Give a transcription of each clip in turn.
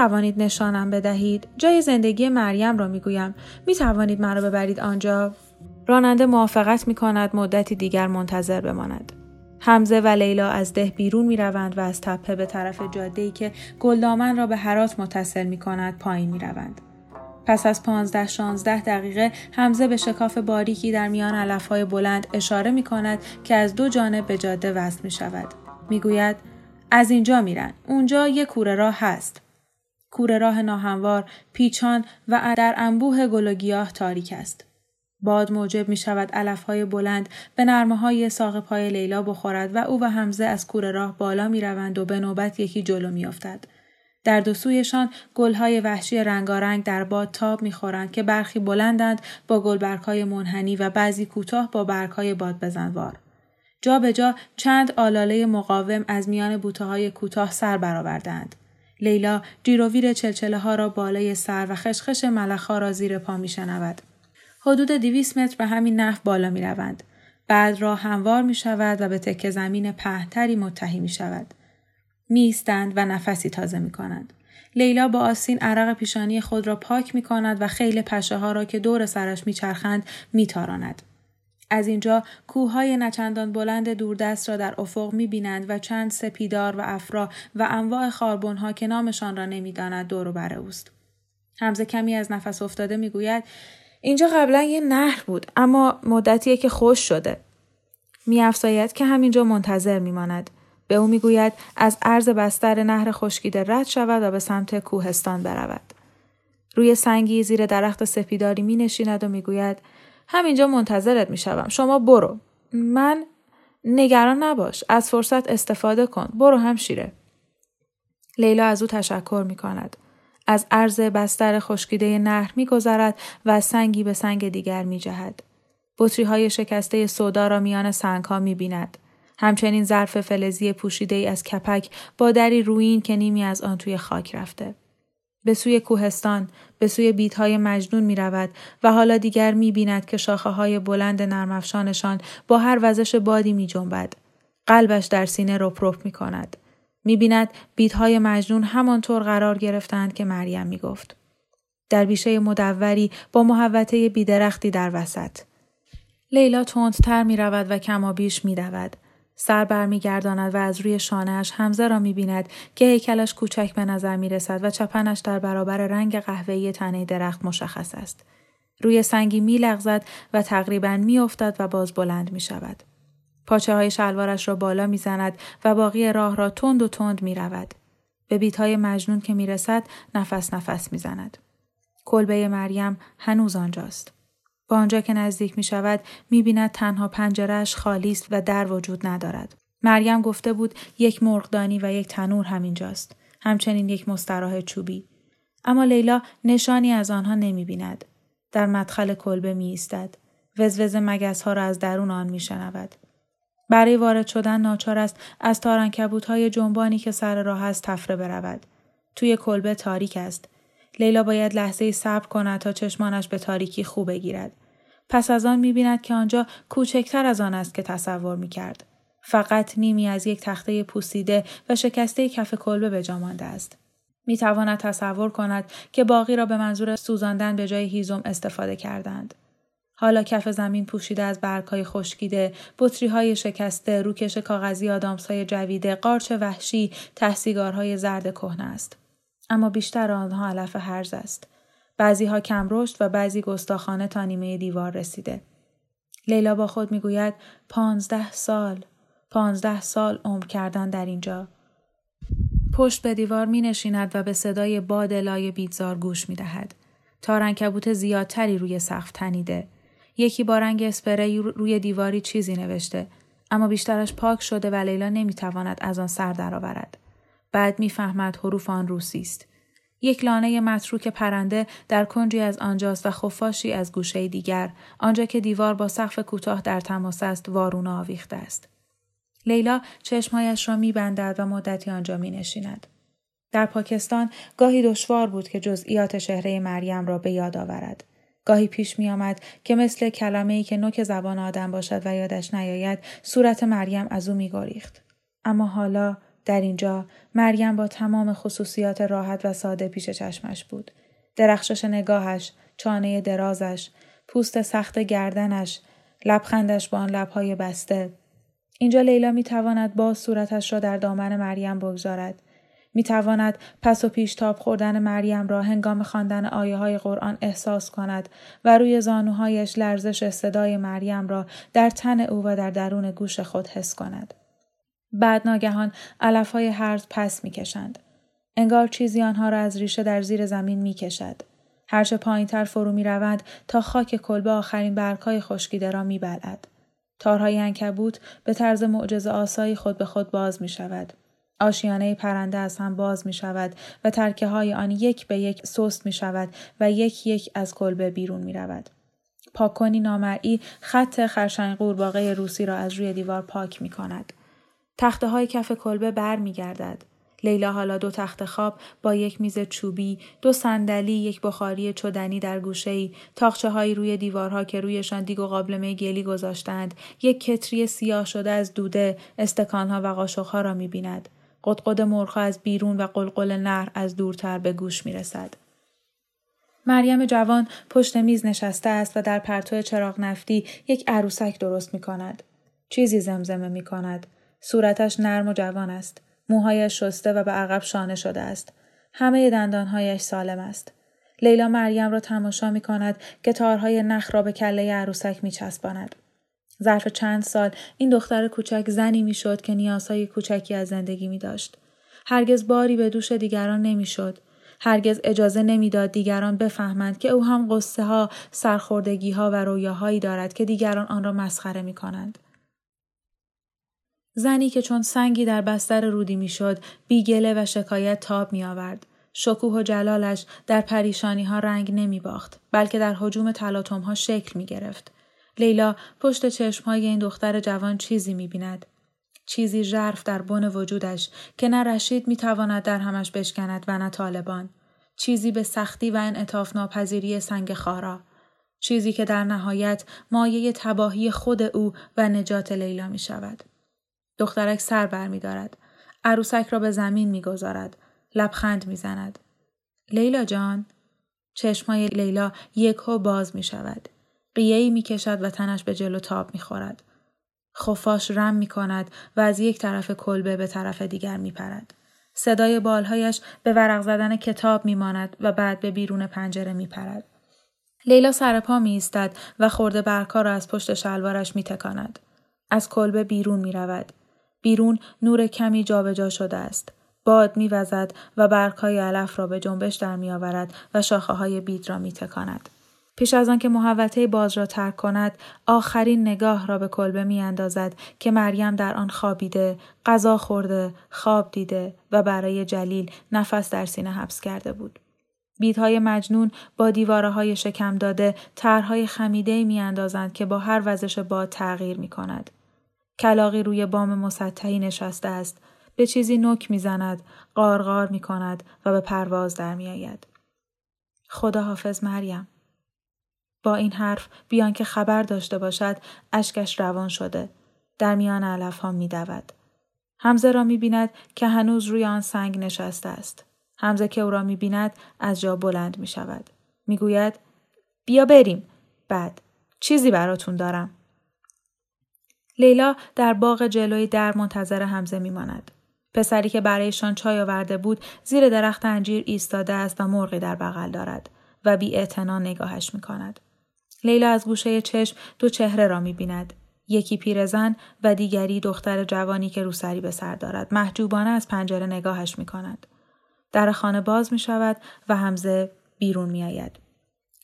توانید نشانم بدهید جای زندگی مریم را می‌گویم می توانید مرا ببرید آنجا راننده موافقت می کند مدتی دیگر منتظر بماند حمزه و لیلا از ده بیرون می روند و از تپه به طرف جاده که گلدامن را به هرات متصل می کند پایین می روند. پس از پانزده شانزده دقیقه حمزه به شکاف باریکی در میان علفهای بلند اشاره می کند که از دو جانب به جاده وصل می شود. می گوید از اینجا میرن. اونجا یک کوره راه هست. کوره راه ناهموار، پیچان و در انبوه گل و گیاه تاریک است. باد موجب می شود علف های بلند به نرمه های ساق پای لیلا بخورد و او و حمزه از کور راه بالا می روند و به نوبت یکی جلو می افتد. در دو سویشان های وحشی رنگارنگ در باد تاب می‌خورند که برخی بلندند با های منحنی و بعضی کوتاه با های باد بزنوار. جا به جا چند آلاله مقاوم از میان بوته های کوتاه سر برآوردند. لیلا جیروویر چلچله ها را بالای سر و خشخش ملخ را زیر پا می شنود. حدود 200 متر به همین نحو بالا می روند. بعد راه هموار می شود و به تکه زمین پهتری متحی می شود. می و نفسی تازه می کنند. لیلا با آسین عرق پیشانی خود را پاک می کند و خیل پشه ها را که دور سرش می چرخند می تاراند. از اینجا کوههای نچندان بلند دوردست را در افق می بینند و چند سپیدار و افرا و انواع ها که نامشان را نمی‌داند دور و بر اوست. همزه کمی از نفس افتاده می‌گوید اینجا قبلا یه نهر بود اما مدتیه که خوش شده. میافزاید که همینجا منتظر میماند. به او می‌گوید از عرض بستر نهر خشکیده رد شود و به سمت کوهستان برود. روی سنگی زیر درخت سپیداری می نشیند و می‌گوید همینجا منتظرت می شوم. شما برو. من نگران نباش. از فرصت استفاده کن. برو همشیره. لیلا از او تشکر می کند. از عرض بستر خشکیده نهر میگذرد و سنگی به سنگ دیگر می جهد. بطری های شکسته سودا را میان سنگ ها می بیند. همچنین ظرف فلزی پوشیده ای از کپک با دری روین که نیمی از آن توی خاک رفته. به سوی کوهستان، به سوی بیت های مجنون می رود و حالا دیگر می بیند که شاخه های بلند نرمافشانشان با هر وزش بادی می جنبد. قلبش در سینه رپ رپ می کند. می بیند بیتهای مجنون همانطور قرار گرفتند که مریم می گفت. در بیشه مدوری با محوطه بیدرختی در وسط. لیلا تندتر می رود و کمابیش می دود. سر برمیگرداند و از روی شانهش حمزه را می بیند که هیکلش کوچک به نظر می رسد و چپنش در برابر رنگ قهوه‌ای تنه درخت مشخص است. روی سنگی می لغزد و تقریبا می افتد و باز بلند می شود. پاچه های شلوارش را بالا می‌زند و باقی راه را تند و تند می رود. به بیت های مجنون که می رسد نفس نفس می زند. کلبه مریم هنوز آنجاست. با آنجا که نزدیک می شود می بیند تنها پنجرش خالی است و در وجود ندارد. مریم گفته بود یک مرغدانی و یک تنور همینجاست. همچنین یک مستراح چوبی. اما لیلا نشانی از آنها نمی بیند. در مدخل کلبه می ایستد. وزوز مگس ها را از درون آن می شنود. برای وارد شدن ناچار است از تارنکبوت های جنبانی که سر راه است تفره برود. توی کلبه تاریک است. لیلا باید لحظه صبر کند تا چشمانش به تاریکی خوب بگیرد. پس از آن می‌بیند که آنجا کوچکتر از آن است که تصور می‌کرد. فقط نیمی از یک تخته پوسیده و شکسته کف کلبه به جا مانده است. می تواند تصور کند که باقی را به منظور سوزاندن به جای هیزم استفاده کردند. حالا کف زمین پوشیده از برگهای خشکیده، بطری های شکسته، روکش کاغذی های جویده، قارچ وحشی، تحسیگارهای زرد کهنه است. اما بیشتر آنها علف هرز است. بعضی ها کم رشد و بعضی گستاخانه تا نیمه دیوار رسیده. لیلا با خود می‌گوید پانزده سال پانزده سال عمر کردن در اینجا پشت به دیوار می نشیند و به صدای باد لای بیتزار گوش می دهد. تا رنکبوت زیادتری روی سقف تنیده. یکی با رنگ اسپری روی دیواری چیزی نوشته اما بیشترش پاک شده و لیلا نمی‌تواند از آن سر درآورد. بعد می‌فهمد حروف آن روسی است. یک لانه متروک پرنده در کنجی از آنجاست و خفاشی از گوشه دیگر آنجا که دیوار با سقف کوتاه در تماس است وارون آویخته است. لیلا چشمهایش را میبندد و مدتی آنجا می نشیند. در پاکستان گاهی دشوار بود که جزئیات شهره مریم را به یاد آورد. گاهی پیش می آمد که مثل کلمه ای که نوک زبان آدم باشد و یادش نیاید صورت مریم از او می گریخت. اما حالا در اینجا مریم با تمام خصوصیات راحت و ساده پیش چشمش بود. درخشش نگاهش، چانه درازش، پوست سخت گردنش، لبخندش با آن لبهای بسته. اینجا لیلا می تواند با صورتش را در دامن مریم بگذارد. می تواند پس و پیش تاب خوردن مریم را هنگام خواندن آیه های قرآن احساس کند و روی زانوهایش لرزش صدای مریم را در تن او و در درون گوش خود حس کند. بعد ناگهان علف های هرز پس می کشند. انگار چیزی آنها را از ریشه در زیر زمین می کشد. هرچه پایین تر فرو می روند تا خاک کلبه آخرین برگهای خشکیده را می بلد. تارهای انکبوت به طرز معجز آسایی خود به خود باز می شود. آشیانه پرنده از هم باز می شود و ترکه های آن یک به یک سست می شود و یک یک از کلبه بیرون می رود. پاککنی نامرئی خط خرشنگ قورباغه روسی را از روی دیوار پاک می کند. تخته های کف کلبه بر می گردد. لیلا حالا دو تخت خواب با یک میز چوبی، دو صندلی، یک بخاری چدنی در گوشه‌ای، تاخچه هایی روی دیوارها که رویشان دیگ و قابلمه گلی گذاشتند، یک کتری سیاه شده از دوده، استکانها و قاشقها را می‌بیند. قدقد مرخا از بیرون و قلقل نهر از دورتر به گوش می رسد. مریم جوان پشت میز نشسته است و در پرتو چراغ نفتی یک عروسک درست می کند. چیزی زمزمه می کند. صورتش نرم و جوان است. موهایش شسته و به عقب شانه شده است. همه دندانهایش سالم است. لیلا مریم را تماشا می کند که تارهای نخ را به کله عروسک می چسباند. ظرف چند سال این دختر کوچک زنی می‌شد که نیازهای کوچکی از زندگی می داشت. هرگز باری به دوش دیگران نمی‌شد. هرگز اجازه نمی‌داد دیگران بفهمند که او هم قصه ها، سرخوردگی ها و رویاهایی دارد که دیگران آن را مسخره می کنند. زنی که چون سنگی در بستر رودی می‌شد بیگله و شکایت تاب می آورد. شکوه و جلالش در پریشانی ها رنگ نمی باخت بلکه در حجوم تلاطم ها شکل می گرفت. لیلا پشت چشمهای این دختر جوان چیزی می بیند. چیزی ژرف در بن وجودش که نه رشید می تواند در همش بشکند و نه طالبان. چیزی به سختی و انعطاف ناپذیری سنگ خارا. چیزی که در نهایت مایه تباهی خود او و نجات لیلا می شود. دخترک سر بر می دارد. عروسک را به زمین می گذارد. لبخند می زند. لیلا جان چشمای لیلا یک هو باز می شود. قیهی می کشد و تنش به جلو تاب می خورد. خفاش رم می کند و از یک طرف کلبه به طرف دیگر می پرد. صدای بالهایش به ورق زدن کتاب می ماند و بعد به بیرون پنجره می پرد. لیلا سر پا می ایستد و خورده برکا را از پشت شلوارش می تکاند. از کلبه بیرون می رود. بیرون نور کمی جابجا جا شده است. باد میوزد و برگهای علف را به جنبش در می آورد و شاخه های بید را می تکاند. پیش از آنکه محوطه باز را ترک کند آخرین نگاه را به کلبه می اندازد که مریم در آن خوابیده غذا خورده خواب دیده و برای جلیل نفس در سینه حبس کرده بود بیدهای مجنون با دیواره های شکم داده طرحهای خمیده می اندازند که با هر وزش باد تغییر می کند. کلاقی روی بام مسطحی نشسته است. به چیزی نک می‌زند، قارقار می کند و به پرواز در می آید. خدا حافظ مریم. با این حرف بیان که خبر داشته باشد اشکش روان شده. در میان علف ها می دود. حمزه را می بیند که هنوز روی آن سنگ نشسته است. حمزه که او را می بیند از جا بلند می شود. می گوید بیا بریم. بعد چیزی براتون دارم. لیلا در باغ جلوی در منتظر حمزه میماند. پسری که برایشان چای آورده بود زیر درخت انجیر ایستاده است و مرغی در بغل دارد و بی نگاهش می کند. لیلا از گوشه چشم دو چهره را می بیند. یکی پیرزن و دیگری دختر جوانی که روسری به سر دارد. محجوبانه از پنجره نگاهش می کند. در خانه باز می شود و همزه بیرون می آید.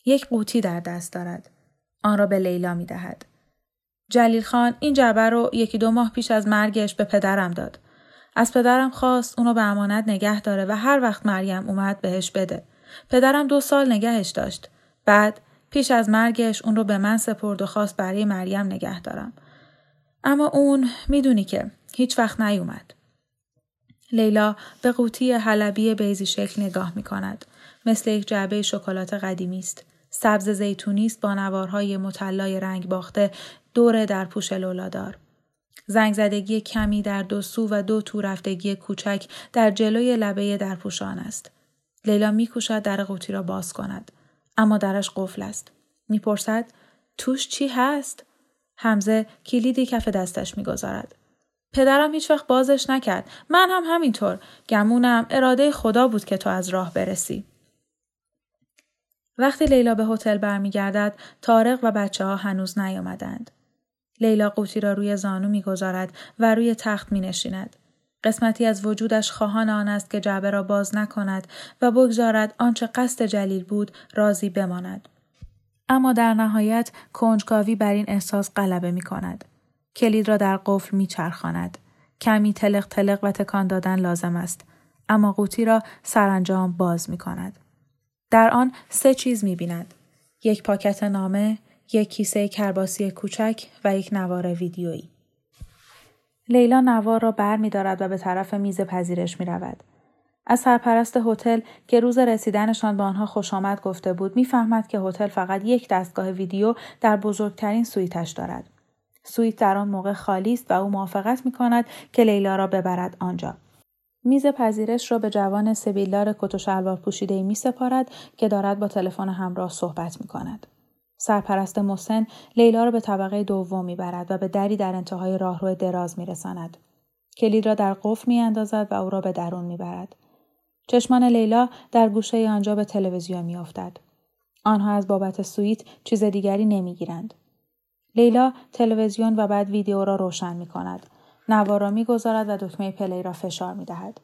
یک قوطی در دست دارد. آن را به لیلا می دهد. جلیل خان این جعبه رو یکی دو ماه پیش از مرگش به پدرم داد. از پدرم خواست اونو به امانت نگه داره و هر وقت مریم اومد بهش بده. پدرم دو سال نگهش داشت. بعد پیش از مرگش اون رو به من سپرد و خواست برای مریم نگه دارم. اما اون می‌دونی که هیچ وقت نیومد. لیلا به قوطی حلبی بیزی شکل نگاه می کند. مثل یک جعبه شکلات قدیمی است. سبز زیتونی است با نوارهای مطلای رنگ باخته دور در پوش لولادار. زنگ زدگی کمی در دو سو و دو تو رفتگی کوچک در جلوی لبه در پوشان است. لیلا میکوشد در قوطی را باز کند. اما درش قفل است. می‌پرسد توش چی هست؟ حمزه کلیدی کف دستش می‌گذارد. پدرم هیچ وقت بازش نکرد. من هم همینطور. گمونم اراده خدا بود که تو از راه برسی. وقتی لیلا به هتل برمیگردد تارق و بچه ها هنوز نیامدند. لیلا قوطی را روی زانو می‌گذارد و روی تخت می نشیند. قسمتی از وجودش خواهان آن است که جعبه را باز نکند و بگذارد آنچه قصد جلیل بود راضی بماند. اما در نهایت کنجکاوی بر این احساس غلبه می کند. کلید را در قفل می چرخاند. کمی تلق تلق و تکان دادن لازم است. اما قوطی را سرانجام باز می کند. در آن سه چیز می بیند. یک پاکت نامه، یک کیسه کرباسی کوچک و یک نوار ویدیویی. لیلا نوار را بر می دارد و به طرف میز پذیرش می رود. از سرپرست هتل که روز رسیدنشان به آنها خوش آمد گفته بود می‌فهمد که هتل فقط یک دستگاه ویدیو در بزرگترین سویتش دارد. سویت در آن موقع خالی است و او موافقت می کند که لیلا را ببرد آنجا. میز پذیرش را به جوان سبیلدار کت و شلوار پوشیده می سپارد که دارد با تلفن همراه صحبت می کند. سرپرست مسن لیلا را به طبقه دوم می‌برد و به دری در انتهای راهرو دراز میرساند کلید را در قفل میاندازد و او را به درون می‌برد چشمان لیلا در گوشه آنجا به تلویزیون میافتد آنها از بابت سویت چیز دیگری نمی‌گیرند لیلا تلویزیون و بعد ویدیو را روشن می کند. نوار می‌گذارد و دکمه play را فشار می دهد.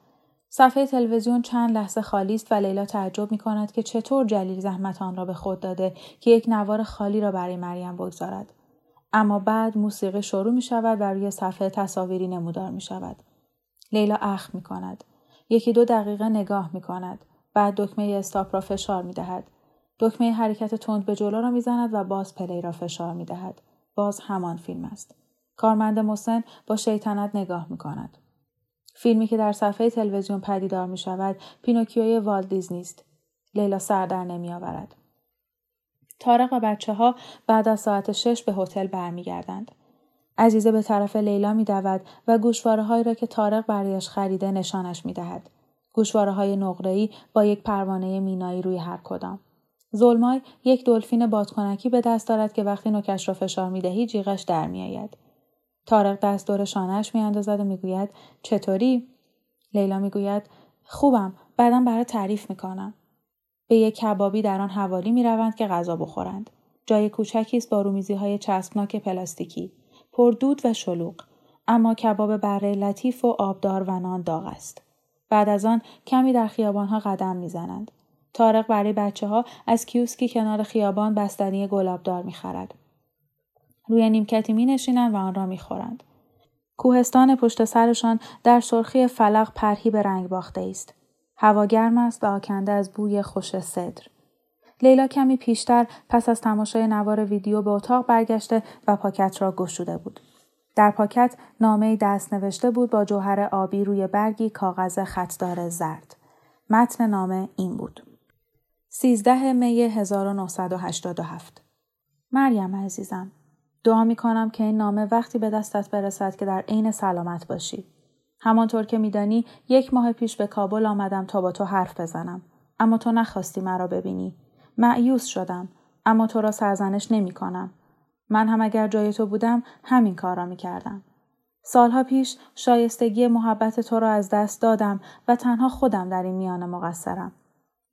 صفحه تلویزیون چند لحظه خالی است و لیلا تعجب می کند که چطور جلیل زحمت آن را به خود داده که یک نوار خالی را برای مریم بگذارد. اما بعد موسیقی شروع می شود و روی صفحه تصاویری نمودار می شود. لیلا اخ می کند. یکی دو دقیقه نگاه می کند. بعد دکمه استاپ را فشار می دهد. دکمه حرکت تند به جلو را می زند و باز پلی را فشار می دهد. باز همان فیلم است. کارمند مسن با شیطنت نگاه می کند. فیلمی که در صفحه تلویزیون پدیدار می شود پینوکیوی والد دیزنی است. لیلا سر در نمی آورد. تارق و بچه ها بعد از ساعت شش به هتل برمیگردند. عزیزه به طرف لیلا می دود و گوشواره هایی را که تارق برایش خریده نشانش می دهد. گوشواره های نقره‌ای با یک پروانه مینایی روی هر کدام. زلمای یک دلفین بادکنکی به دست دارد که وقتی نوکش را فشار می دهی جیغش در می آید. تارق دست دور شانهش میاندازد و می‌گوید چطوری؟ لیلا می‌گوید خوبم. بعدا برای تعریف می‌کنم. به یک کبابی در آن حوالی می‌روند که غذا بخورند. جای کوچکی است با رومیزی های چسبناک پلاستیکی. پر دود و شلوغ. اما کباب بره لطیف و آبدار و نان داغ است. بعد از آن کمی در خیابانها قدم می‌زنند. تارق برای بچه ها از کیوسکی کنار خیابان بستنی گلابدار می‌خرد. روی نیمکتی می نشینند و آن را می خورند. کوهستان پشت سرشان در سرخی فلق پرهی به رنگ باخته است. هوا گرم است و آکنده از بوی خوش صدر. لیلا کمی پیشتر پس از تماشای نوار ویدیو به اتاق برگشته و پاکت را گشوده بود. در پاکت نامه دست نوشته بود با جوهر آبی روی برگی کاغذ خطدار زرد. متن نامه این بود. 13 می 1987 مریم عزیزم دعا می کنم که این نامه وقتی به دستت برسد که در عین سلامت باشی. همانطور که میدانی یک ماه پیش به کابل آمدم تا با تو حرف بزنم. اما تو نخواستی مرا ببینی. معیوس شدم. اما تو را سرزنش نمی کنم. من هم اگر جای تو بودم همین کار را می کردم. سالها پیش شایستگی محبت تو را از دست دادم و تنها خودم در این میانه مقصرم.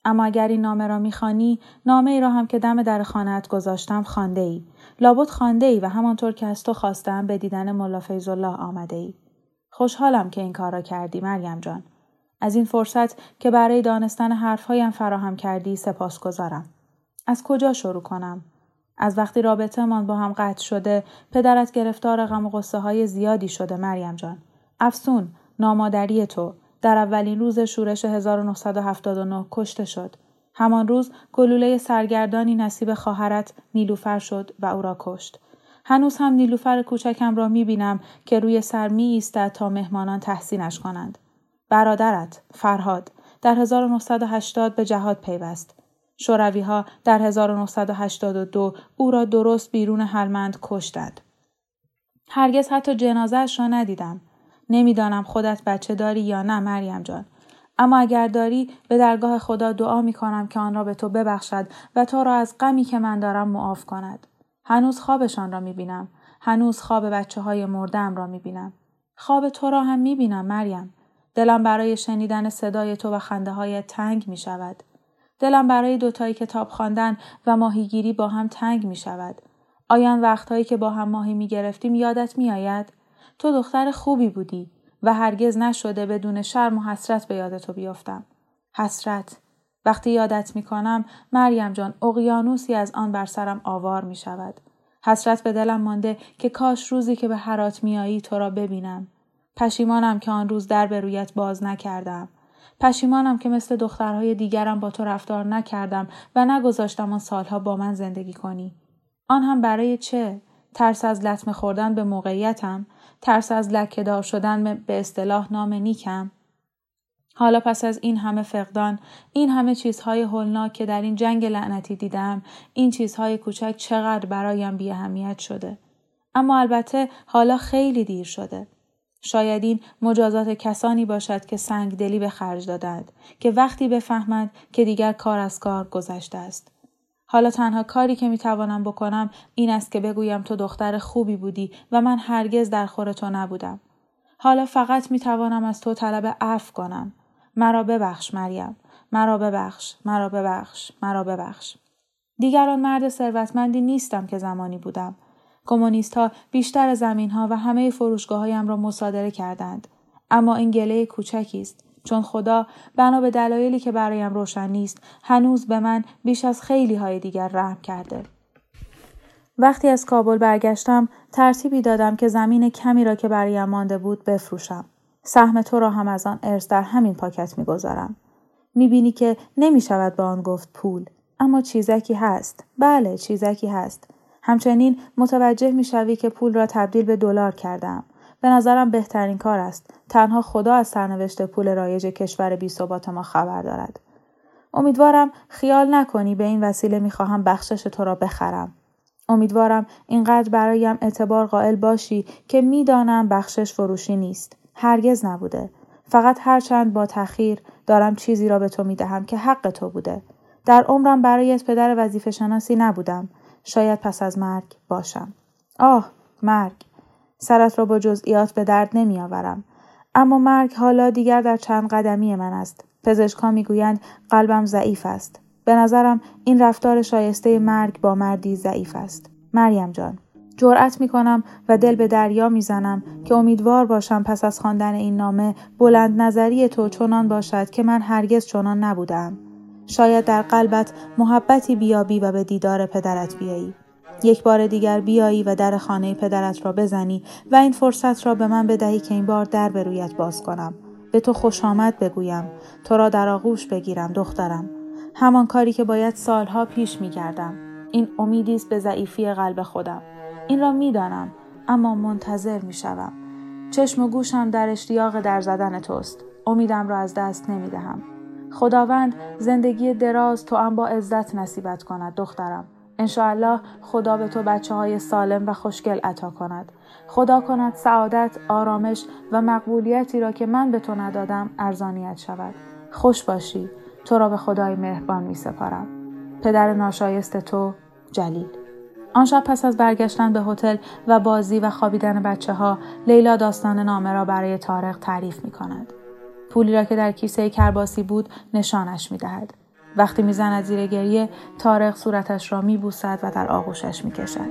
اما اگر این نامه را می‌خوانی نامه ای را هم که دم در خانهت گذاشتم خانده ای لابد خانده ای و همانطور که از تو خواستم به دیدن ملا الله آمده ای خوشحالم که این کار را کردی مریم جان. از این فرصت که برای دانستن حرفهایم فراهم کردی سپاس گذارم. از کجا شروع کنم؟ از وقتی رابطه من با هم قطع شده پدرت گرفتار غم و غصه های زیادی شده مریم جان. افسون نامادری تو. در اولین روز شورش 1979 کشته شد. همان روز گلوله سرگردانی نصیب خواهرت نیلوفر شد و او را کشت. هنوز هم نیلوفر کوچکم را می بینم که روی سر می ایستد تا مهمانان تحسینش کنند. برادرت فرهاد در 1980 به جهاد پیوست. شوروی ها در 1982 او را درست بیرون هلمند کشتند. هرگز حتی جنازهش را ندیدم. نمی‌دانم خودت بچه داری یا نه مریم جان. اما اگر داری به درگاه خدا دعا می کنم که آن را به تو ببخشد و تو را از غمی که من دارم معاف کند. هنوز خوابشان را می بینم. هنوز خواب بچه های مردم را می بینم. خواب تو را هم می بینم مریم. دلم برای شنیدن صدای تو و خنده های تنگ می شود. دلم برای دوتایی کتاب خواندن و ماهیگیری با هم تنگ می شود. آیان وقتهایی که با هم ماهی می گرفتیم یادت می آید؟ تو دختر خوبی بودی و هرگز نشده بدون شرم و حسرت به یاد تو بیفتم. حسرت. وقتی یادت می کنم مریم جان اقیانوسی از آن بر سرم آوار می شود. حسرت به دلم مانده که کاش روزی که به حرات میایی تو را ببینم. پشیمانم که آن روز در به باز نکردم. پشیمانم که مثل دخترهای دیگرم با تو رفتار نکردم و نگذاشتم آن سالها با من زندگی کنی. آن هم برای چه؟ ترس از لطمه خوردن به موقعیتم؟ ترس از لکهدار شدن به اصطلاح نام نیکم؟ حالا پس از این همه فقدان، این همه چیزهای هولناک که در این جنگ لعنتی دیدم، این چیزهای کوچک چقدر برایم بی شده. اما البته حالا خیلی دیر شده. شاید این مجازات کسانی باشد که سنگ دلی به خرج دادند که وقتی بفهمند که دیگر کار از کار گذشته است. حالا تنها کاری که می‌توانم بکنم این است که بگویم تو دختر خوبی بودی و من هرگز در خور تو نبودم. حالا فقط می‌توانم از تو طلب عفو کنم. مرا ببخش مریم. مرا ببخش. مرا ببخش. مرا ببخش. دیگران مرد ثروتمندی نیستم که زمانی بودم. کمونیست ها بیشتر زمین ها و همه فروشگاه هایم را مصادره کردند. اما این گله کوچکی است چون خدا بنا به دلایلی که برایم روشن نیست هنوز به من بیش از خیلی های دیگر رحم کرده. وقتی از کابل برگشتم ترتیبی دادم که زمین کمی را که برایم مانده بود بفروشم. سهم تو را هم از آن ارث در همین پاکت می‌گذارم. می‌بینی که نمی شود به آن گفت پول. اما چیزکی هست. بله چیزکی هست. همچنین متوجه می‌شوی که پول را تبدیل به دلار کردم. به نظرم بهترین کار است. تنها خدا از سرنوشت پول رایج کشور بی ثبات ما خبر دارد. امیدوارم خیال نکنی به این وسیله می‌خواهم بخشش تو را بخرم. امیدوارم اینقدر برایم اعتبار قائل باشی که می‌دانم بخشش فروشی نیست. هرگز نبوده. فقط هرچند با تأخیر دارم چیزی را به تو می‌دهم که حق تو بوده. در عمرم برایت پدر وظیفه شناسی نبودم. شاید پس از مرگ باشم. آه مرگ. سرت را با جزئیات به درد نمی آورم. اما مرگ حالا دیگر در چند قدمی من است. پزشکان می‌گویند قلبم ضعیف است. به نظرم این رفتار شایسته مرگ با مردی ضعیف است. مریم جان. جرأت می کنم و دل به دریا می‌زنم که امیدوار باشم پس از خواندن این نامه بلند نظری تو چنان باشد که من هرگز چنان نبودم. شاید در قلبت محبتی بیابی و به دیدار پدرت بیایی. یک بار دیگر بیایی و در خانه پدرت را بزنی و این فرصت را به من بدهی که این بار در به رویت باز کنم. به تو خوش آمد بگویم. تو را در آغوش بگیرم دخترم. همان کاری که باید سالها پیش می کردم. این امیدی است به ضعیفی قلب خودم. این را می‌دانم اما منتظر می شوم. چشم و گوشم در اشتیاق در زدن توست. امیدم را از دست نمی دهم. خداوند زندگی دراز تو هم با عزت نصیبت کند دخترم. انشاءالله خدا به تو بچه های سالم و خوشگل عطا کند. خدا کند سعادت، آرامش و مقبولیتی را که من به تو ندادم ارزانیت شود. خوش باشی. تو را به خدای مهربان می سپارم. پدر ناشایست تو جلیل. آن شب پس از برگشتن به هتل و بازی و خوابیدن بچه ها لیلا داستان نامه را برای تارق تعریف می کند. پولی را که در کیسه کرباسی بود نشانش می دهد. وقتی می‌زند زیر گریه تارق صورتش را میبوسد و در آغوشش می‌کشد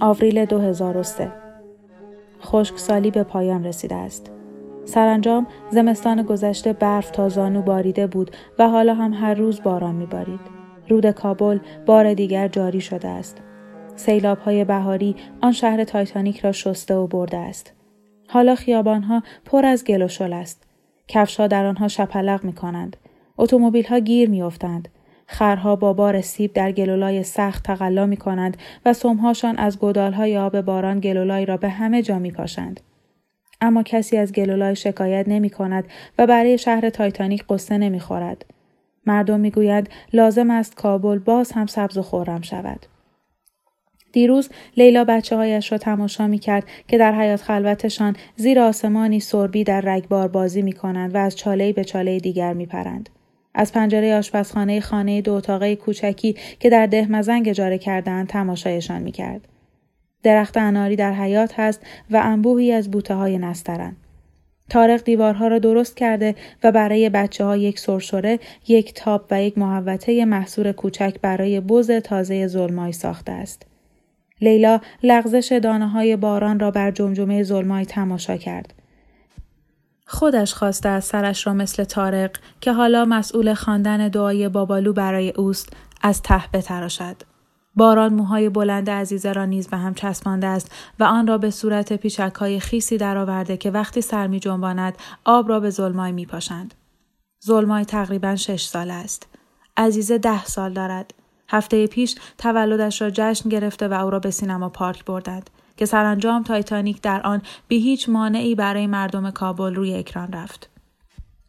آوریل 2003 خشکسالی به پایان رسیده است. سرانجام زمستان گذشته برف تا زانو باریده بود و حالا هم هر روز باران میبارید. رود کابل بار دیگر جاری شده است. سیلاب های بهاری آن شهر تایتانیک را شسته و برده است. حالا خیابانها پر از گل و شل است. کفشها در آنها شپلق می کنند. اتومبیل ها گیر می افتند. خرها با بار سیب در گلولای سخت تقلا می کنند و سمهاشان از گدالهای آب باران گلولای را به همه جا می پاشند. اما کسی از گلولای شکایت نمی کند و برای شهر تایتانیک قصه نمی خورد. مردم می گوید لازم است کابل باز هم سبز و خورم شود. دیروز لیلا بچه هایش را تماشا می کرد که در حیات خلوتشان زیر آسمانی سربی در رگبار بازی می کنند و از چاله به چاله دیگر می پرند. از پنجره آشپزخانه خانه دو اتاقه کوچکی که در ده مزنگ اجاره کردند تماشایشان می‌کرد. درخت اناری در حیات هست و انبوهی از بوته های نسترن. تارق دیوارها را درست کرده و برای بچه ها یک سرسره، یک تاپ و یک محوطه محصور کوچک برای بز تازه ظلمای ساخته است. لیلا لغزش دانه های باران را بر جمجمه ظلمای تماشا کرد. خودش خواسته از سرش را مثل تارق که حالا مسئول خواندن دعای بابالو برای اوست از ته بتراشد. باران موهای بلند عزیزه را نیز به هم چسبانده است و آن را به صورت پیچک های خیسی درآورده که وقتی سر می جنباند آب را به ظلمای می پاشند. ظلمای تقریبا شش سال است. عزیزه ده سال دارد. هفته پیش تولدش را جشن گرفته و او را به سینما پارک بردند. که سرانجام تایتانیک در آن به هیچ مانعی برای مردم کابل روی اکران رفت.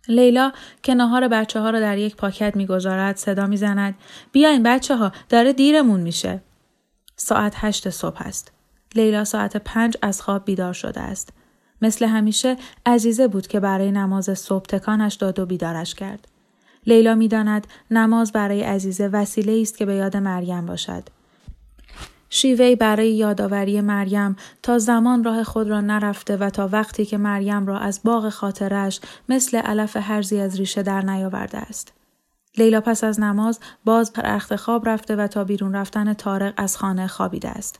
لیلا که نهار بچه ها را در یک پاکت می‌گذارد صدا می‌زند بیاین بچه ها داره دیرمون میشه. ساعت هشت صبح است. لیلا ساعت پنج از خواب بیدار شده است. مثل همیشه عزیزه بود که برای نماز صبح تکانش داد و بیدارش کرد. لیلا می‌داند نماز برای عزیزه وسیله است که به یاد مریم باشد. شیوهی برای یادآوری مریم تا زمان راه خود را نرفته و تا وقتی که مریم را از باغ خاطرش مثل علف هرزی از ریشه در نیاورده است. لیلا پس از نماز باز پر اخت خواب رفته و تا بیرون رفتن تارق از خانه خوابیده است.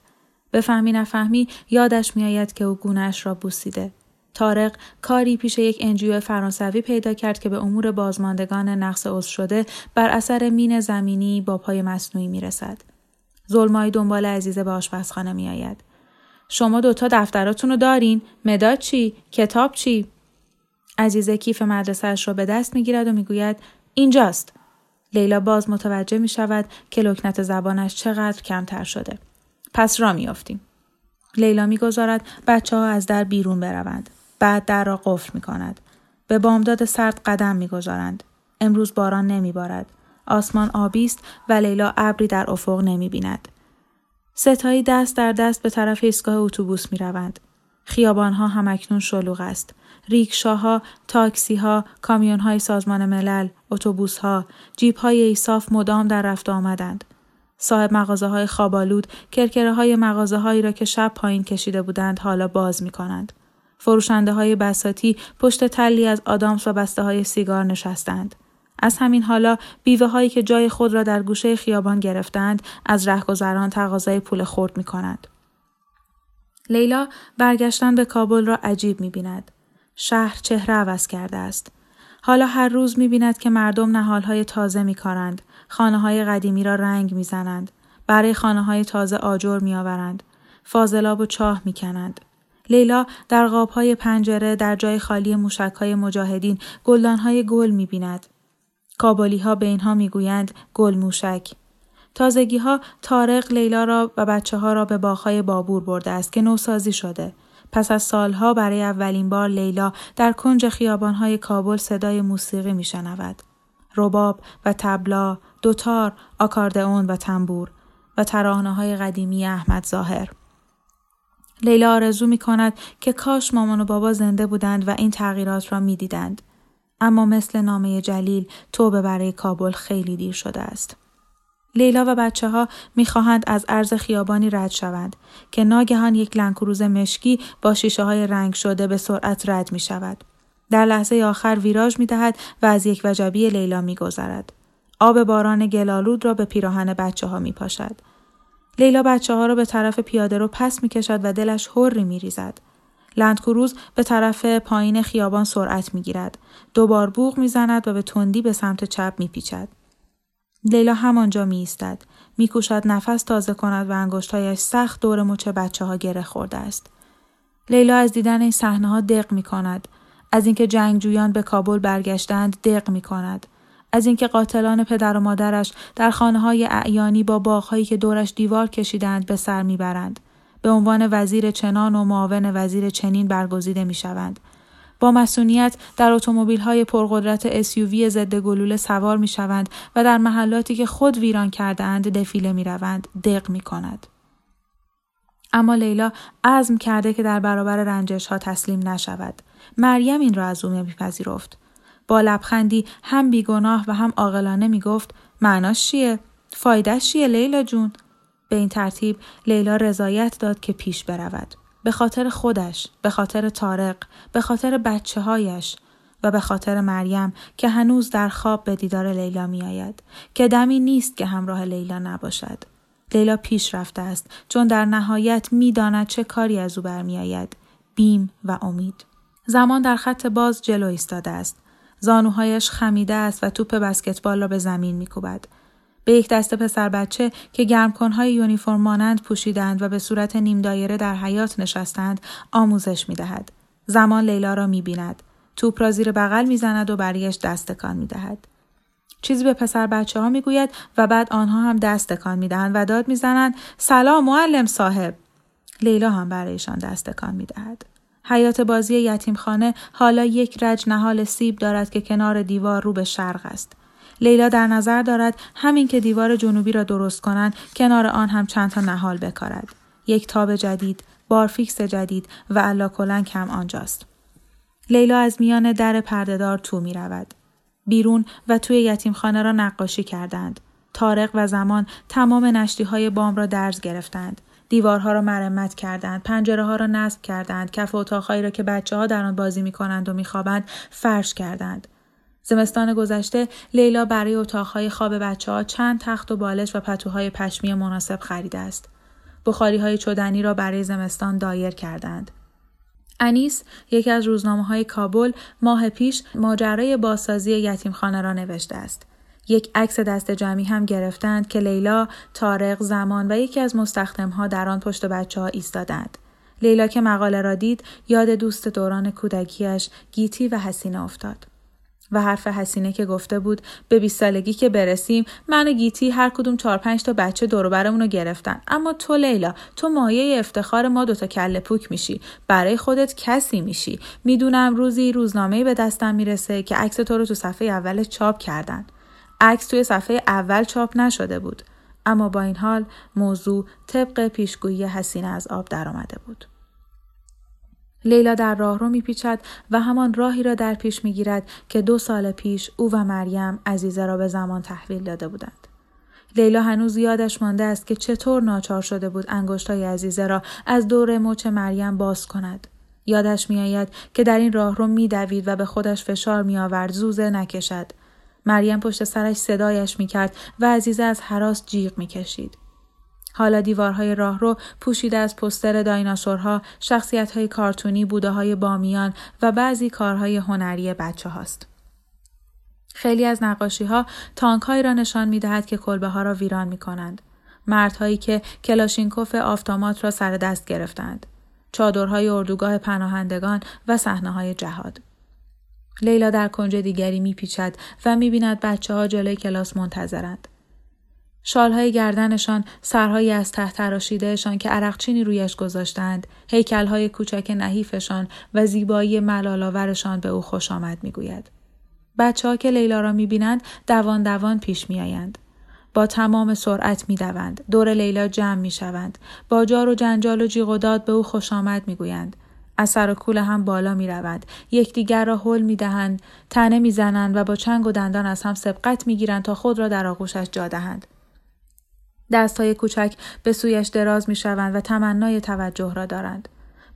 بفهمی نفهمی یادش میآید که او گونهش را بوسیده. تارق کاری پیش یک انجیو فرانسوی پیدا کرد که به امور بازماندگان نقص عضو شده بر اثر مین زمینی با پای مصنوعی می‌رسد. ظلمایی دنبال عزیزه به آشپزخانه میآید شما دوتا دفتراتون رو دارین مداد چی کتاب چی عزیزه کیف مدرسهاش را به دست می‌گیرد و می‌گوید اینجاست لیلا باز متوجه می شود که لکنت زبانش چقدر کمتر شده. پس را میافتیم. لیلا می‌گذارد بچه ها از در بیرون بروند. بعد در را قفل می کند. به بامداد سرد قدم می‌گذارند. امروز باران نمیبارد. آسمان آبی است و لیلا ابری در افق نمی بیند. ستایی دست در دست به طرف ایستگاه اتوبوس می روند. خیابانها همکنون شلوغ است. ریکشاها، تاکسیها، های سازمان ملل، اتوبوسها، های ایصاف مدام در رفت آمدند. صاحب مغازه های خوابالود کرکره های مغازه هایی را که شب پایین کشیده بودند حالا باز می کنند. فروشنده های بساتی پشت تلی از آدامس و بسته های سیگار نشستند. از همین حالا بیوه هایی که جای خود را در گوشه خیابان گرفتند از رهگذران تقاضای پول خورد می کنند. لیلا برگشتن به کابل را عجیب می بیند. شهر چهره عوض کرده است. حالا هر روز می بیند که مردم نهال های تازه می کارند. خانه های قدیمی را رنگ می زنند. برای خانه های تازه آجر می آورند. فاضلاب و چاه می کنند. لیلا در قاب های پنجره در جای خالی موشک های مجاهدین گلدان های گل می بیند. کابالی ها به اینها می‌گویند گل موشک. تازگی ها تارق لیلا را و بچه ها را به باغهای بابور برده است که نوسازی شده. پس از سالها برای اولین بار لیلا در کنج خیابانهای کابل صدای موسیقی میشنود. رباب و تبلا، دوتار، آکاردئون و تنبور و ترانه های قدیمی احمد ظاهر. لیلا آرزو می کند که کاش مامان و بابا زنده بودند و این تغییرات را می دیدند. اما مثل نامه جلیل توبه برای کابل خیلی دیر شده است. لیلا و بچه ها می خواهند از عرض خیابانی رد شوند که ناگهان یک لنکروز مشکی با شیشه های رنگ شده به سرعت رد می شود. در لحظه آخر ویراژ می دهد و از یک وجبی لیلا می گذرد. آب باران گلالود را به پیراهن بچه ها می پاشد. لیلا بچه ها را به طرف پیاده رو پس می کشد و دلش حری می ریزد. لندکروز به طرف پایین خیابان سرعت می گیرد. دوبار بوغ می زند و به تندی به سمت چپ می پیچد. لیلا همانجا می ایستد. می کوشد نفس تازه کند و انگشتهایش سخت دور مچ بچه ها گره خورده است. لیلا از دیدن این صحنه ها دق می کند. از اینکه جنگجویان به کابل برگشتند دق می کند. از اینکه قاتلان پدر و مادرش در خانه های اعیانی با باغهایی که دورش دیوار کشیدند به سر می‌برند. به عنوان وزیر چنان و معاون وزیر چنین برگزیده می شوند. با مسئولیت در اتومبیل های پرقدرت SUV ضد گلوله سوار می شوند و در محلاتی که خود ویران کرده اند دفیله می روند دق می کند. اما لیلا عزم کرده که در برابر رنجش ها تسلیم نشود. مریم این را از او میپذیرفت. با لبخندی هم بیگناه و هم عاقلانه می‌گفت معناش چیه فایدهش چیه لیلا جون به این ترتیب لیلا رضایت داد که پیش برود. به خاطر خودش به خاطر تارق به خاطر بچه هایش و به خاطر مریم که هنوز در خواب به دیدار لیلا می آید که دمی نیست که همراه لیلا نباشد. لیلا پیش رفته است چون در نهایت می‌داند چه کاری از او برمیآید. بیم و امید. زمان در خط باز جلو ایستاده است. زانوهایش خمیده است و توپ بسکتبال را به زمین میکوبد. به یک دست پسر بچه که گرمکنهای یونیفرم مانند پوشیدند و به صورت نیم دایره در حیات نشستند آموزش می دهد. زمان لیلا را می بیند. توپ را زیر بغل می زند و برایش دستکان می دهد. چیزی به پسر بچه ها می گوید و بعد آنها هم دستکان می دهند و داد می زنند سلام معلم صاحب. لیلا هم برایشان دستکان می دهد. حیات بازی یتیمخانه حالا یک رج نهال سیب دارد که کنار دیوار رو به شرق است. لیلا در نظر دارد همین که دیوار جنوبی را درست کنند کنار آن هم چند تا نهال بکارد. یک تاب جدید، بارفیکس جدید و علا کلنگ هم آنجاست. لیلا از میان در پردهدار تو می رود. بیرون و توی یتیمخانه را نقاشی کردند. تارق و زمان تمام نشتی های بام را درز گرفتند. دیوارها را مرمت کردند پنجره ها را نصب کردند کف اتاقهایی را که بچه ها در آن بازی می کنند و میخوابند فرش کردند زمستان گذشته لیلا برای اتاقهای خواب بچه ها چند تخت و بالش و پتوهای پشمی مناسب خریده است. بخاری های چدنی را برای زمستان دایر کردند. انیس یکی از روزنامه های کابل ماه پیش ماجرای بازسازی یتیمخانه را نوشته است. یک عکس دست جمعی هم گرفتند که لیلا، تارق، زمان و یکی از مستخدمها در آن پشت بچه ها ایستادند. لیلا که مقاله را دید یاد دوست دوران کودکیش گیتی و حسینه افتاد. و حرف حسینه که گفته بود به 20 سالگی که برسیم من و گیتی هر کدوم چهار پنج تا بچه دور برمون رو گرفتن. اما تو لیلا تو مایه افتخار ما دوتا کله پوک میشی. برای خودت کسی میشی. می‌دونم روزی روزنامه به دستم می‌رسه که عکس تو رو تو صفحه اول چاپ کردن. عکس توی صفحه اول چاپ نشده بود. اما با این حال موضوع طبق پیشگویی حسینه از آب درآمده بود. لیلا در راه رو میپیچد و همان راهی را در پیش می‌گیرد که دو سال پیش او و مریم عزیزه را به زمان تحویل داده بودند. لیلا هنوز یادش مانده است که چطور ناچار شده بود انگشتای عزیزه را از دور مچ مریم باز کند. یادش میآید که در این راه رو میدوید و به خودش فشار میآورد زوزه نکشد. مریم پشت سرش صدایش می‌کرد و عزیزه از حراس جیغ می‌کشید. حالا دیوارهای راهرو پوشیده از پستر دایناسورها، شخصیتهای کارتونی، بوده های بامیان و بعضی کارهای هنری بچه هاست. خیلی از نقاشی ها تانک را نشان می دهد که کلبه ها را ویران می کنند. مردهایی که کلاشینکوف آفتامات را سر دست گرفتند. چادرهای اردوگاه پناهندگان و صحنه های جهاد. لیلا در کنج دیگری میپیچد و می‌بیند بچه ها جلوی کلاس منتظرند. شالهای گردنشان، سرهایی از ته تراشیدهشان که عرقچینی رویش گذاشتند، هیکلهای کوچک نحیفشان و زیبایی ملالاورشان به او خوش آمد می‌گوید. بچه که لیلا را می‌بینند دوان دوان پیش میآیند. با تمام سرعت می دوند. دور لیلا جمع می شوند. با جار و جنجال و جیغ و داد به او خوش آمد می گویند. از سر و کول هم بالا می روند. یکدیگر را حل می دهند. تنه می زنند و با چنگ و دندان از هم سبقت می گیرند تا خود را در آغوشش جا دهند. های کوچک به سویش دراز می شوند و تمنای توجه را دارند.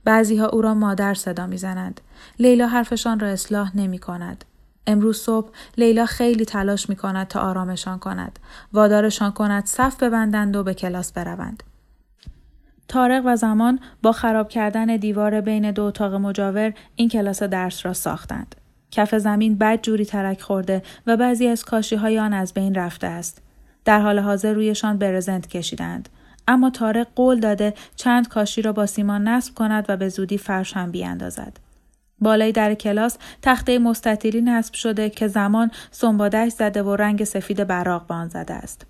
بعضی ها او را مادر صدا می زنند. لیلا حرفشان را اصلاح نمی کند. امروز صبح لیلا خیلی تلاش می کند تا آرامشان کند. وادارشان کند صف ببندند و به کلاس بروند. تارق و زمان با خراب کردن دیوار بین دو اتاق مجاور این کلاس درس را ساختند. کف زمین بد جوری ترک خورده و بعضی از کاشی های آن از بین رفته است. در حال حاضر رویشان برزنت کشیدند. اما تارق قول داده چند کاشی را با سیمان نصب کند و به زودی فرش هم بیاندازد. بالای در کلاس تخته مستطیلی نصب شده که زمان سنبادش زده و رنگ سفید براق به زده است.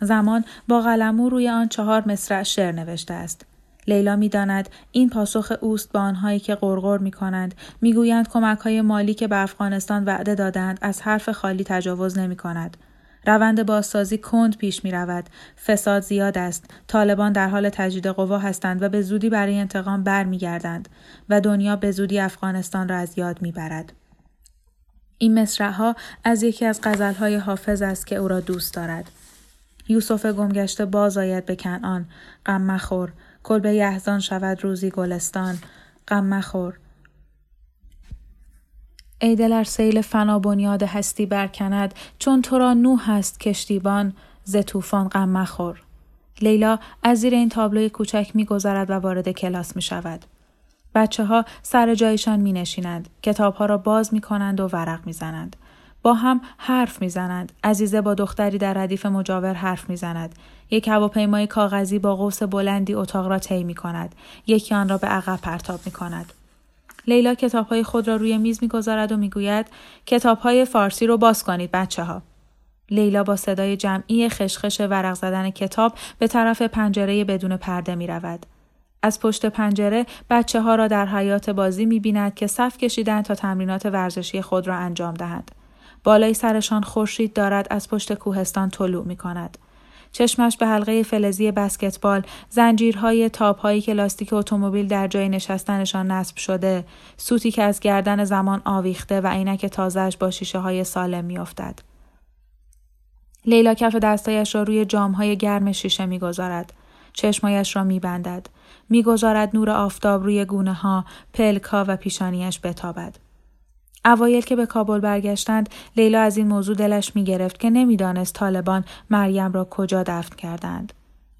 زمان با قلمو روی آن چهار مصرع شعر نوشته است. لیلا می‌داند این پاسخ اوست به آنهایی که غرغر می کنند می‌گویند کمک های مالی که به افغانستان وعده دادند از حرف خالی تجاوز نمی کند. روند بازسازی کند پیش می رود. فساد زیاد است. طالبان در حال تجدید قوا هستند و به زودی برای انتقام برمیگردند و دنیا به زودی افغانستان را از یاد می برد. این مصرعها از یکی از غزلهای حافظ است که او را دوست دارد. یوسف گمگشته باز آید به کنعان غم مخور کلبه یحزان شود روزی گلستان غم مخور ای دل سیل فنا بنیاد هستی برکند چون تو را نوح هست کشتیبان ز طوفان غم مخور لیلا از زیر این تابلوی کوچک میگذرد و وارد کلاس می شود. بچه ها سر جایشان می نشینند. کتاب ها را باز می کنند و ورق می زنند. با هم حرف می‌زنند. عزیزه با دختری در ردیف مجاور حرف می‌زند. یک هواپیمای کاغذی با قوس بلندی اتاق را طی می کند. یکی آن را به عقب پرتاب می کند. لیلا کتاب های خود را روی میز می‌گذارد و می‌گوید کتاب های فارسی رو باز کنید بچه ها. لیلا با صدای جمعی خشخش ورق زدن کتاب به طرف پنجره بدون پرده می رود. از پشت پنجره بچه ها را در حیات بازی می بیند که صف کشیدند تا تمرینات ورزشی خود را انجام دهند. بالای سرشان خورشید دارد از پشت کوهستان طلوع می کند. چشمش به حلقه فلزی بسکتبال، زنجیرهای تاپهایی که لاستیک اتومبیل در جای نشستنشان نصب شده، سوتی که از گردن زمان آویخته و عینک تازهش با شیشه های سالم میافتد. لیلا کف دستایش را روی جامهای گرم شیشه می‌گذارد. چشمایش را میبندد. می‌گذارد نور آفتاب روی گونه ها، پلک ها و پیشانیش بتابد. اوایل که به کابل برگشتند لیلا از این موضوع دلش می گرفت که نمی‌دانست طالبان مریم را کجا دفن کردند.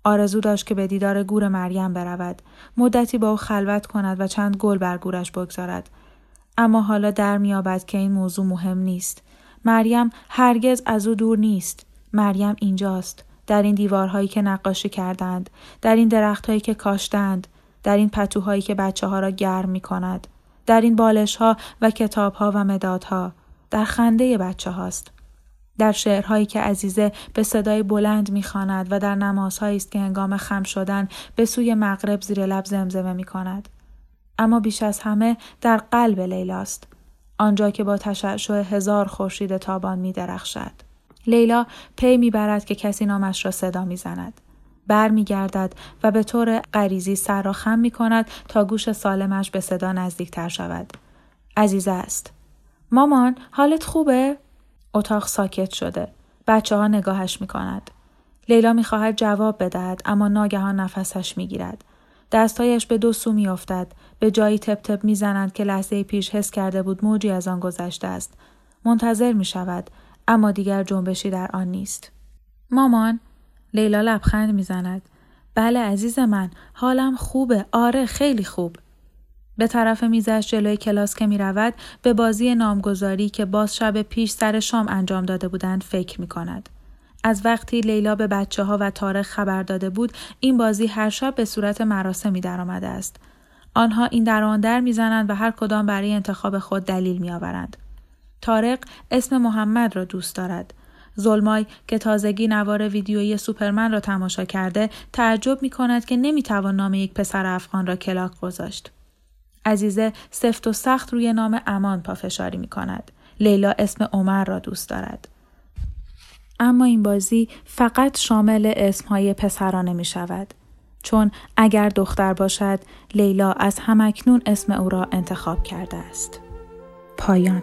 آرزو داشت که به دیدار گور مریم برود. مدتی با او خلوت کند و چند گل بر گورش بگذارد. اما حالا در میابد که این موضوع مهم نیست. مریم هرگز از او دور نیست. مریم اینجاست. در این دیوارهایی که نقاشی کردند در این درختهایی که کاشتند در این پتوهایی که بچه ها را گرم می کند در این بالش ها و کتاب ها و مدادها در خنده بچه هاست. در شعرهایی که عزیزه به صدای بلند می‌خواند و در نمازهایی است که هنگام خم شدن به سوی مغرب زیر لب زمزمه می کند. اما بیش از همه در قلب لیلاست. آنجا که با تشعشع هزار خورشید تابان می درخشد. لیلا پی می‌برد که کسی نامش را صدا می‌زند. برمیگردد و به طور غریزی سر را خم می کند تا گوش سالمش به صدا نزدیکتر شود. عزیز است. مامان حالت خوبه؟ اتاق ساکت شده. بچه ها نگاهش می کند. لیلا می خواهد جواب بدهد اما ناگهان نفسش می گیرد. دستایش به دو سو می افتد. به جایی تپ تپ می زنند که لحظه پیش حس کرده بود موجی از آن گذشته است. منتظر می شود اما دیگر جنبشی در آن نیست. مامان لیلا لبخند می‌زند. بله عزیز من حالم خوبه آره خیلی خوب. به طرف میزش جلوی کلاس که می رود به بازی نامگذاری که باز شب پیش سر شام انجام داده بودند فکر می کند. از وقتی لیلا به بچه ها و تاریخ خبر داده بود این بازی هر شب به صورت مراسمی درآمده است. آنها این در آن در می‌زنند و هر کدام برای انتخاب خود دلیل میآورند. تارق اسم محمد را دوست دارد. زلمای که تازگی نوار ویدیویی سوپرمن را تماشا کرده تعجب می کند که نمی توان نام یک پسر افغان را کلاک گذاشت. عزیزه سفت و سخت روی نام امان پافشاری می کند. لیلا اسم عمر را دوست دارد. اما این بازی فقط شامل اسمهای پسرانه می شود. چون اگر دختر باشد لیلا از همکنون اسم او را انتخاب کرده است. پایان